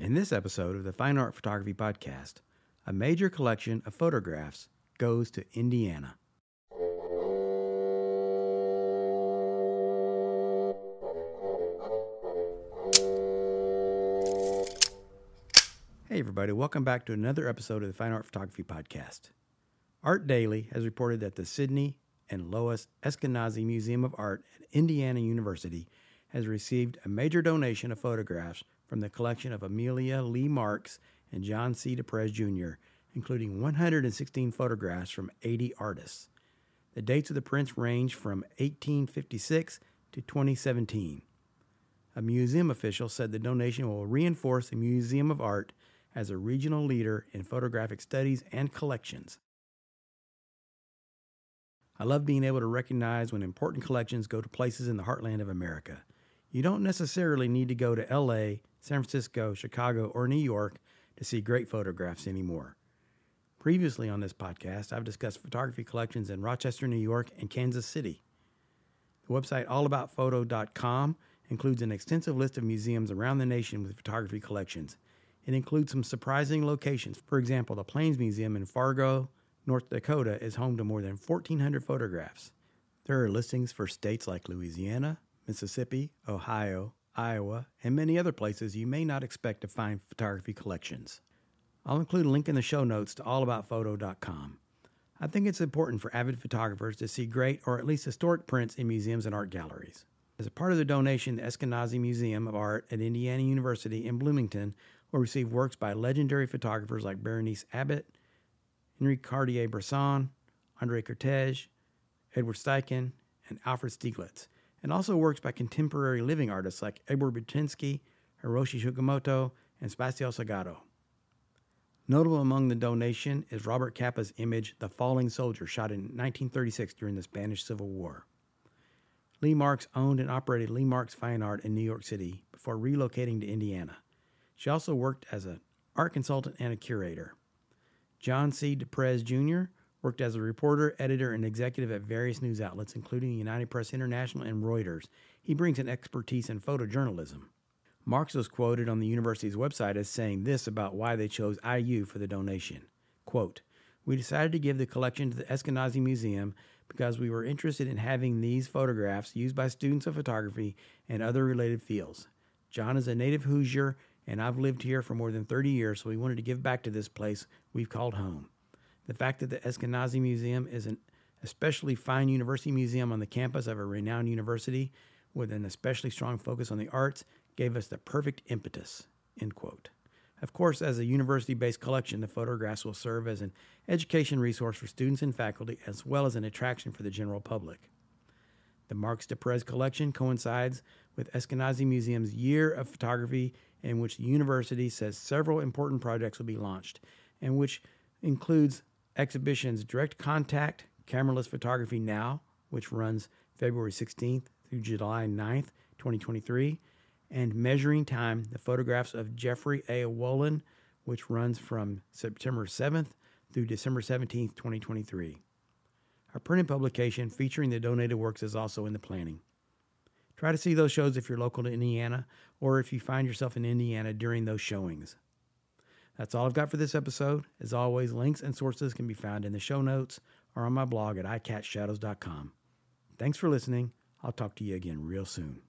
In this episode of the Fine Art Photography Podcast, a major collection of photographs goes to Indiana. Hey, everybody, welcome back to another episode of the Fine Art Photography Podcast. Art Daily has reported that the Sidney and Lois Eskenazi Museum of Art at Indiana University has received a major donation of photographs from the collection of Amelia Lee Marks and John C. DePrez Jr., including 116 photographs from 80 artists. The dates of the prints range from 1856 to 2017. A museum official said the donation will reinforce the Museum of Art as a regional leader in photographic studies and collections. I love being able to recognize when important collections go to places in the heartland of America. You don't necessarily need to go to LA, San Francisco, Chicago, or New York to see great photographs anymore. Previously on this podcast, I've discussed photography collections in Rochester, New York, and Kansas City. The website allaboutphoto.com includes an extensive list of museums around the nation with photography collections. It includes some surprising locations. For example, the Plains Museum in Fargo, North Dakota is home to more than 1,400 photographs. There are listings for states like Louisiana, Mississippi, Ohio, Iowa, and many other places you may not expect to find photography collections. I'll include a link in the show notes to allaboutphoto.com. I think it's important for avid photographers to see great or at least historic prints in museums and art galleries. As a part of the donation, the Eskenazi Museum of Art at Indiana University in Bloomington will receive works by legendary photographers like Berenice Abbott, Henri Cartier-Bresson, Andre Kertész, Edward Steichen, and Alfred Stieglitz, and also works by contemporary living artists like Edward Burtynsky, Hiroshi Sugimoto, and Sebastião Salgado. Notable among the donation is Robert Capa's image, The Falling Soldier, shot in 1936 during the Spanish Civil War. Lee Marks owned and operated Lee Marks Fine Art in New York City before relocating to Indiana. She also worked as an art consultant and a curator. John C. DePrez Jr. worked as a reporter, editor, and executive at various news outlets, including United Press International and Reuters. He brings an expertise in photojournalism. Marks was quoted on the university's website as saying this about why they chose IU for the donation. Quote, we decided to give the collection to the Eskenazi Museum because we were interested in having these photographs used by students of photography and other related fields. John is a native Hoosier, and I've lived here for more than 30 years, so we wanted to give back to this place we've called home. The fact that the Eskenazi Museum is an especially fine university museum on the campus of a renowned university with an especially strong focus on the arts gave us the perfect impetus. End quote. Of course, as a university based collection, the photographs will serve as an education resource for students and faculty, as well as an attraction for the general public. The Marks DePrez collection coincides with Eskenazi Museum's Year of Photography, in which the university says several important projects will be launched, and which includes exhibitions Direct Contact, Cameraless Photography Now, which runs February 16th through July 9th, 2023, and Measuring Time, the photographs of Jeffrey A. Wolin, which runs from September 7th through December 17th, 2023. A printed publication featuring the donated works is also in the planning. Try to see those shows if you're local to Indiana or if you find yourself in Indiana during those showings. That's all I've got for this episode. As always, links and sources can be found in the show notes or on my blog at iCatchShadows.com. Thanks for listening. I'll talk to you again real soon.